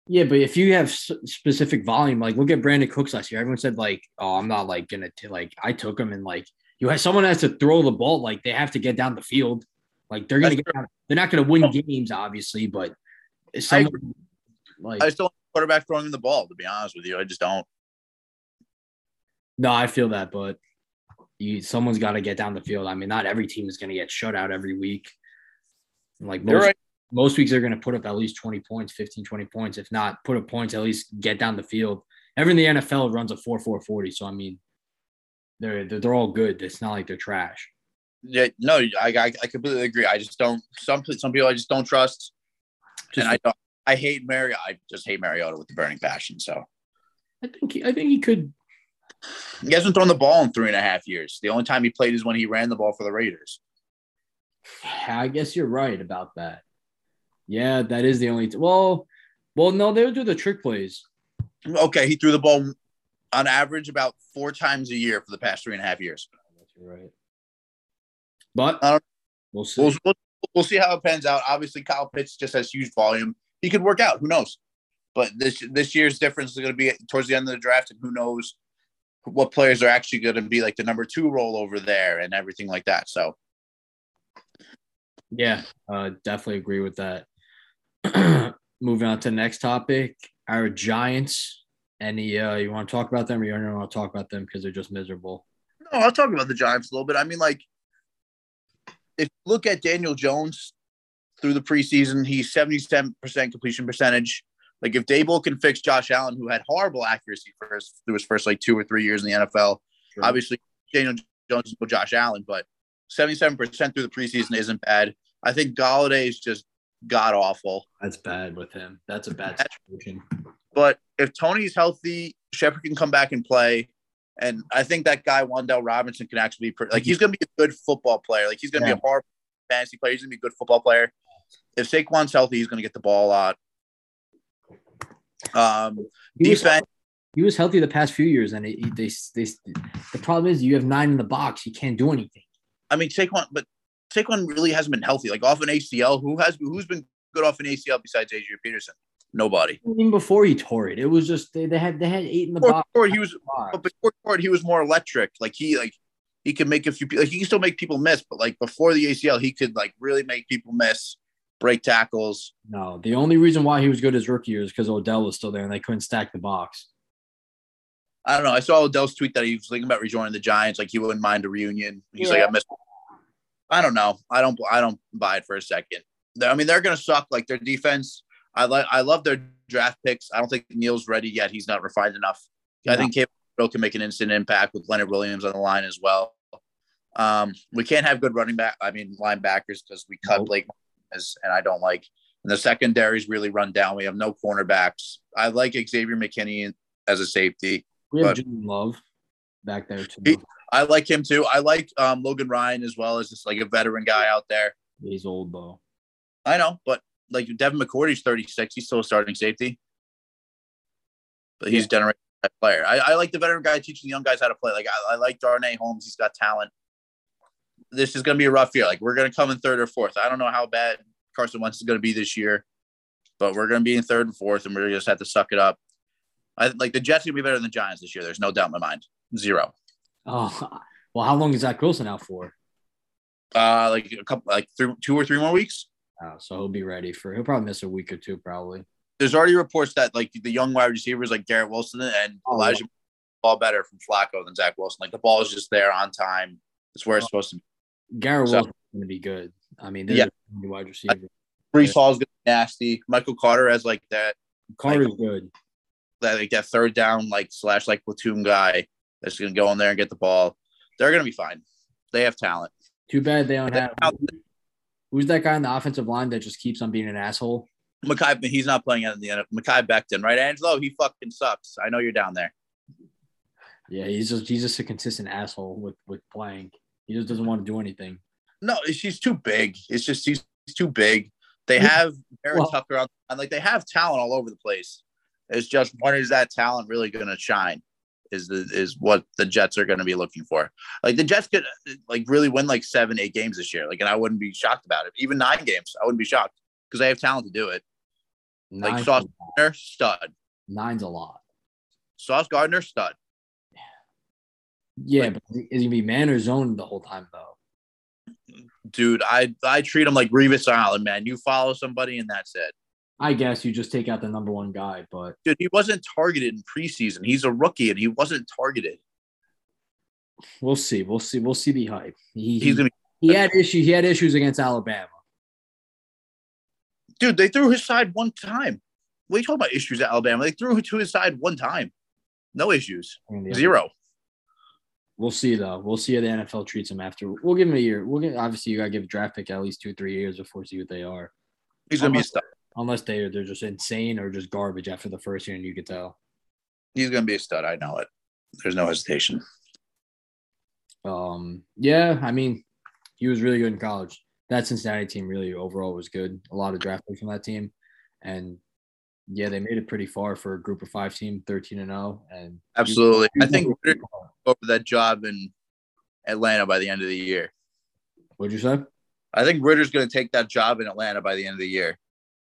Yeah, but if you have specific volume, like look at Brandin Cooks last year. Everyone said like, "Oh, I'm not like gonna t-. like." I took him and like you have someone has to throw the ball. Like they have to get down the field. Like they're gonna That's get down. They're not gonna win games, obviously, but someone like I still a quarterback throwing the ball. To be honest with you, I just don't. no, I feel that, but you someone's got to get down the field. I mean, not every team is gonna get shut out every week. Like most right. most weeks they're going to put up at least 20 points 15 20 points if not put up points at least get down the field everyone in the nfl runs a 4 4 40 so i mean they're they're, they're all good it's not like they're trash Yeah, no, I, I I completely agree. I just don't. Some some people I just don't trust, Just- and I don't. I hate Mariota. I just hate Mariota with the burning passion. So i think he, i think he could he hasn't thrown the ball in three and a half years. The only time he played is when he ran the ball for the Raiders. i guess you're right about that yeah that is the only t- well well no they'll do the trick plays Okay, he threw the ball on average about four times a year for the past three and a half years. you're right but I don't- we'll see We'll, we'll, we'll see how it pans out. Obviously, Kyle Pitts just has huge volume. He could work out. Who knows? But this this year's difference is going to be towards the end of the draft, and who knows what players are actually going to be like the number two role over there and everything like that. So Yeah, uh, definitely agree with that. Moving on to the next topic, our Giants. Any uh, you want to talk about them, or you don't want to talk about them because they're just miserable? No, I'll talk about the Giants a little bit. I mean, like, if you look at Daniel Jones through the preseason, he's 77% completion percentage. Like, if Daboll can fix Josh Allen, who had horrible accuracy for his, through his first like two or three years in the NFL, Sure. obviously Daniel Jones is no Josh Allen, but 77% through the preseason isn't bad. I think Golladay is just god awful. That's bad with him. That's a bad situation. But if Tony's healthy, Shepard can come back and play. And I think that guy Wan'Dale Robinson can actually be pre- like he's going to be a good football player. Like he's going to Yeah. be a hard fantasy player. He's going to be a good football player. If Saquon's healthy, he's going to get the ball a lot. Um, He was, defense. he was healthy the past few years, and it, they, they, the problem is you have nine in the box. He can't do anything. I mean Saquon, but Saquon really hasn't been healthy. Like off an ACL, who has who's been good off an ACL besides Adrian Peterson? Nobody. Even before he tore it, it was just they, they had they had eight in the Before, box. before he was, but before before he was more electric. Like he like he could make a few. Like he can still make people miss, but like before the ACL, he could like really make people miss, break tackles. No, the only reason why he was good his rookie year is because Odell was still there and they couldn't stack the box. I don't know. I saw Odell's tweet that he was thinking about rejoining the Giants. Like he wouldn't mind a reunion. He's like, I miss. I don't know. I don't. I don't buy it for a second. I mean, they're gonna suck. Like their defense. I like. I love their draft picks. I don't think Neil's ready yet. He's not refined enough. I think Campbell can make an instant impact with Leonard Williams on the line as well. Um, we can't have good running back. I mean, linebackers because we cut Nope. Blake And I don't like. And the secondary's really run down. We have no cornerbacks. I like Xavier McKinney as a safety. We have But- Love back there too. He- I like him too. I like um, Logan Ryan as well as just like a veteran guy out there. He's old though. I know, but like Devin McCourty's 36. He's still a starting safety. But he's Yeah. generating that player. I, I like the veteran guy teaching the young guys how to play. Like I, I like Darnay Holmes. He's got talent. This is going to be a rough year. Like we're going to come in third or fourth. I don't know how bad Carson Wentz is going to be this year, but we're going to be in third and fourth, and we're just have to suck it up. I like the Jets are going to be better than the Giants this year. There's no doubt in my mind. Zero. Oh well, how long is Zach Wilson out for? Uh, like a couple, like three, two or three more weeks. Oh, so he'll be ready for. He'll probably miss a week or two, probably. there's already reports that like the young wide receivers like Garrett Wilson and Oh, Elijah ball better from Flacco than Zach Wilson. Like the ball is just there on time. It's where it's supposed to be. Garrett So- Wilson's going to be good. I mean, Yeah. wide receiver. Breece Hall's gonna be nasty. Michael Carter has like that Carter's good. that like that third down like slash like platoon guy that's gonna go in there and get the ball. They're gonna be fine. They have talent. Too bad they don't have. Who's that guy on the offensive line that just keeps on being an asshole? Mekhi, he's not playing at the end. Mekhi Becton, right, Angelo? He fucking sucks. I know you're down there. Yeah, he's just he's just a consistent asshole with with playing. He just doesn't want to do anything. No, she's too big. It's just he's, he's too big. They have Barrett Well- Tucker on, and like they have talent all over the place. It's just when is that talent really going to shine? Is the is what the Jets are going to be looking for? Like the Jets could like really win like seven, eight games this year. Like, and I wouldn't be shocked about it. Even nine games, I wouldn't be shocked because they have talent to do it. Like Nine's, Sauce Gardner, stud. nine's a lot. Sauce Gardner, stud. Yeah, Like- but is he gonna be man or zone the whole time though? Dude, I I treat him like Revis Island, man. You follow somebody and that's it. I guess you just take out the number one guy, but Dude, he wasn't targeted in preseason. He's a rookie and he wasn't targeted. we'll see. We'll see. We'll see the hype. He, He's gonna he had issues. He had issues against Alabama. dude, they threw his side one time. What are you talking about issues at Alabama? They threw it to his side one time. No issues. Zero. We'll see though. We'll see how the NFL treats him after. We'll give him a year. We'll get obviously you gotta give a draft pick at least two, three years before see what they are. He's gonna be a Unless- stud. Unless they are they're just insane or just garbage after the first year, and you could tell. He's gonna be a stud. I know it. There's no hesitation. Um, yeah, I mean, he was really good in college. That Cincinnati team really overall was good. A lot of draft picks from that team, and yeah, they made it pretty far for a group of five team, thirteen and zero. And Absolutely. I think Ridder over that job in Atlanta by the end of the year. What'd you say? I think Ridder's gonna take that job in Atlanta by the end of the year.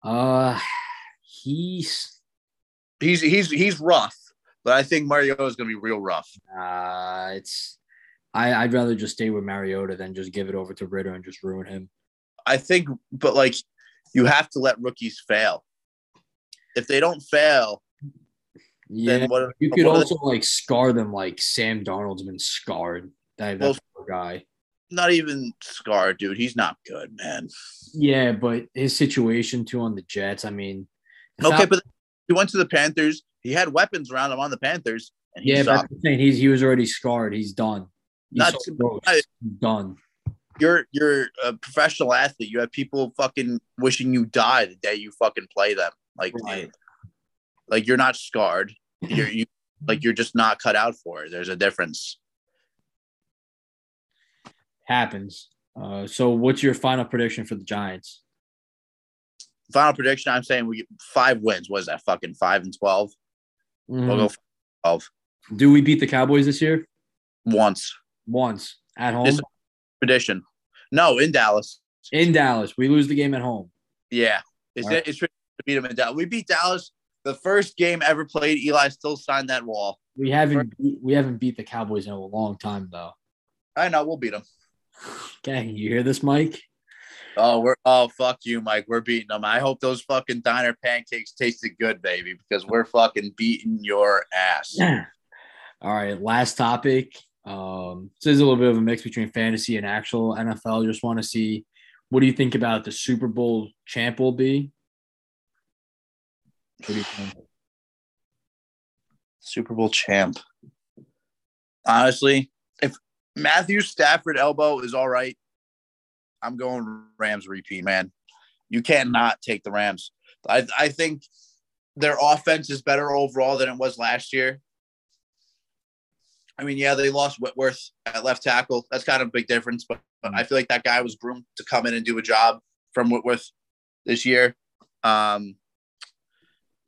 Uh, he's He's he's he's rough, but I think Mariota is gonna be real rough. uh, it's. I, I'd rather just stay with Mariota than just give it over to Ridder and just ruin him. I think, but like you have to let rookies fail. If they don't fail, Yeah, then what? you could also like scar them like Sam Darnold's been scarred That, Well- guy. Not even scarred, dude. He's not good, man. Yeah, but his situation too on the Jets. I mean, Okay, Fal- but he went to the Panthers. He had weapons around him on the Panthers, and he yeah, sucked. I'm saying he's he was already scarred. He's done. He's Not so. I- He's done. You're you're a professional athlete. You have people fucking wishing you died the day you fucking play them. Like, Right. like you're not scarred. You're you like you're just not cut out for it. There's a difference. Happens. Uh, so, what's your final prediction for the Giants? Final prediction. I'm saying we get five wins. What is that? Fucking five and 12 Mhm. We'll go twelve Do we beat the Cowboys this year? once. Once at home This- Tradition. No, in Dallas. in Dallas. We lose the game at home. Yeah, it's All right. it's beat them in Dallas. We beat Dallas the first game ever played. Eli still signed that wall. We haven't beat, we haven't beat the Cowboys in a long time though. I know we'll beat them. Okay, you hear this, Mike? Oh, we're oh fuck you, Mike. We're beating them. I hope those fucking diner pancakes tasted good, baby, because we're fucking beating your ass. All right, last topic. Um, this is a little bit of a mix between fantasy and actual NFL. Just want to see what do you think about the Super Bowl champ will be? Super Bowl champ. Honestly, if Matthew Stafford elbow is all right, I'm going Rams repeat, man. You cannot take the Rams. I I think their offense is better overall than it was last year. I mean, yeah, they lost Whitworth at left tackle. That's kind of a big difference, but, but I feel like that guy was groomed to come in and do a job from Whitworth this year. Um,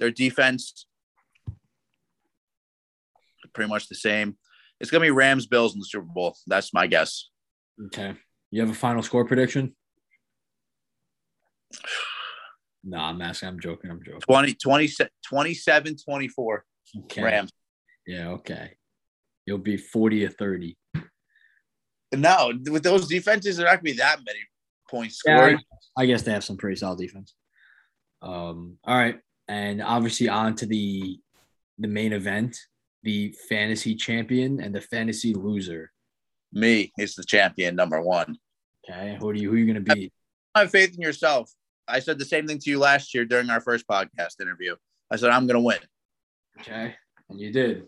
their defense pretty much the same. It's gonna be Rams Bills in the Super Bowl. That's my guess. Okay. You have a final score prediction? No, I'm asking. I'm joking. I'm joking. 20, 20 27 24 Okay. Rams. Yeah. Okay. You'll be 40 or 30. No, with those defenses, there not gonna be that many points scored. I, I guess they have some pretty solid defense. Um, all right, and obviously on to the the main event, the fantasy champion and the fantasy loser. Me is the champion number one. Okay, who do you who are you gonna beat? I have faith in yourself. I said the same thing to you last year during our first podcast interview. I said I'm gonna win. Okay, and you did.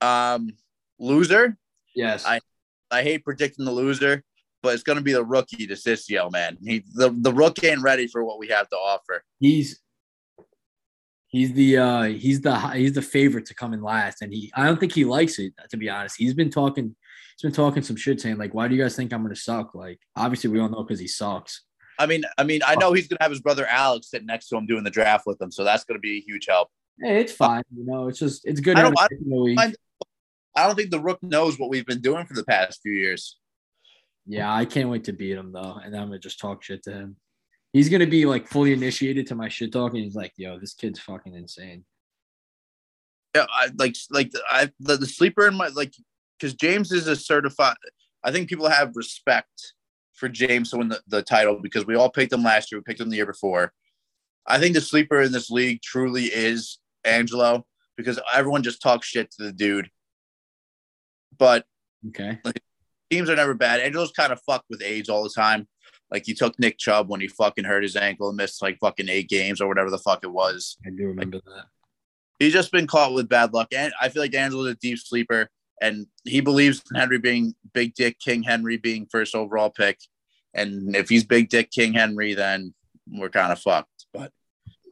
Um, loser. Yes. I- I hate predicting the loser, but it's gonna be the rookie to DeCiccio, man. He the, the rookie ain't ready for what we have to offer. he's he's the uh he's the he's the favorite to come in last, and he I don't think he likes it to be honest. He's been talking he's been talking some shit saying like, why do you guys think I'm gonna suck? Like, obviously we all know because he sucks. I mean, I mean, I know he's gonna have his brother Alex sitting next to him doing the draft with him, so that's gonna be a huge help. Hey, it's fine. You know, it's just it's good. I don't- have a pick in the league. I- I don't think the rook knows what we've been doing for the past few years. Yeah, I can't wait to beat him though, and I'm gonna just talk shit to him. He's gonna be like fully initiated to my shit talk, and he's like, "Yo, this kid's fucking insane." Yeah, I like like I the, the sleeper in my like because James is a certified. I think people have respect for James to win the, the title because we all picked him last year. We picked him the year before. I think the sleeper in this league truly is Angelo because everyone just talks shit to the dude. But Okay. like, teams are never bad. Angelo's kind of fucked with age all the time. Like he took Nick Chubb when he fucking hurt his ankle and missed like fucking eight games or whatever the fuck it was. I do remember that. He's just been caught with bad luck. And I feel like Angelo's a deep sleeper and he believes in Henry being big dick King Henry being first overall pick. And if he's big dick King Henry, then we're kind of fucked. But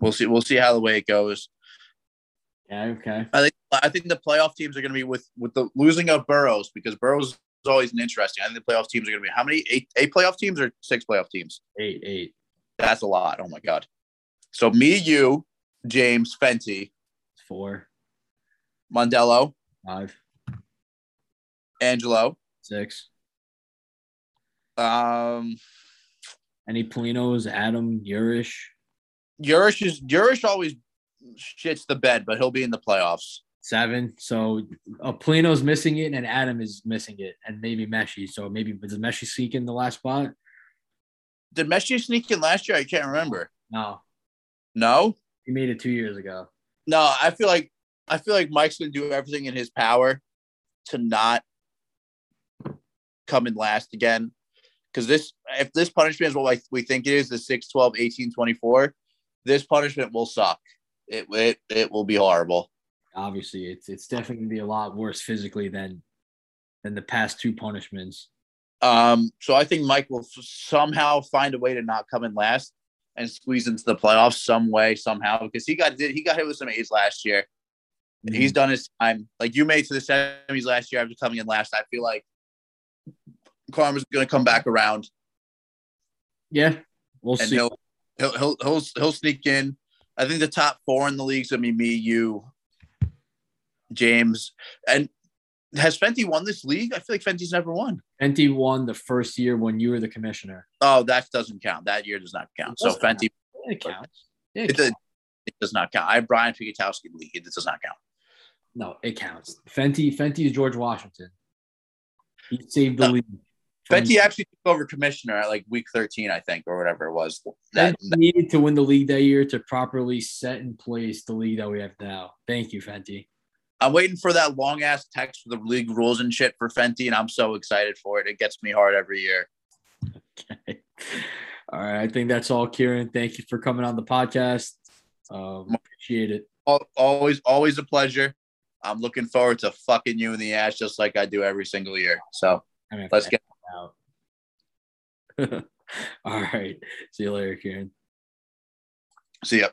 we'll see. We'll see how the way it goes. Yeah. Okay. I think I think the playoff teams are going to be with with the losing of Burrows because Burrows always an interesting. I think the playoff teams are going to be how many eight eight playoff teams or six playoff teams? Eight. Eight. That's a lot. Oh my god. So me, you, James, Fenty, Four. Mondello, Five. Angelo, Six. um, Any Polinos? Adam Urish. Yurish is Yurish always shits the bed, but he'll be in the playoffs. Seven. So uh, Polino's missing it, and Adam is missing it, and maybe Messi. So maybe does Messi sneak in the last spot? Did Messi sneak in last year? I can't remember. No, No, he made it two years ago. no. I feel like I feel like Mike's gonna do everything in his power to not come in last again. Because this, if this punishment is what we think it is, the 6, 12, 18, 24, this punishment will suck. It, it, it will be horrible. Obviously, it's it's definitely gonna be a lot worse physically than than the past two punishments. Um, so I think Mike will somehow find a way to not come in last and squeeze into the playoffs some way, somehow, because he got did he got hit with some A's last year. Mm-hmm. He's done his time. Like you made to the semis last year after coming in last. I feel like Karma's going to come back around, Yeah, we'll and see. he'll he'll he'll he'll he'll sneak in. I think the top four in the league's gonna be me, you, James, and has Fenty won this league? I feel like Fenty's never won. Fenty won the first year when you were the commissioner. Oh, that doesn't count. That year does not count. So not. Fenty, It counts. It it, does- it does not count. I have Brian Fikatowski league. It does not count. No, it counts. Fenty, Fenty is George Washington. He saved the No. league. Fenty actually took over commissioner at like week 13, I think, or whatever it was. That, Fenty needed to win the league that year to properly set in place the league that we have now. Thank you, Fenty. I'm waiting for that long ass text for the league rules and shit for Fenty, and I'm so excited for it. It gets me hard every year. Okay. All right. I think that's all, Kieran. Thank you for coming on the podcast. Um, appreciate it. Always, always a pleasure. I'm looking forward to fucking you in the ass just like I do every single year. So I mean, let's get out. all right. See you later, Kieran. see ya.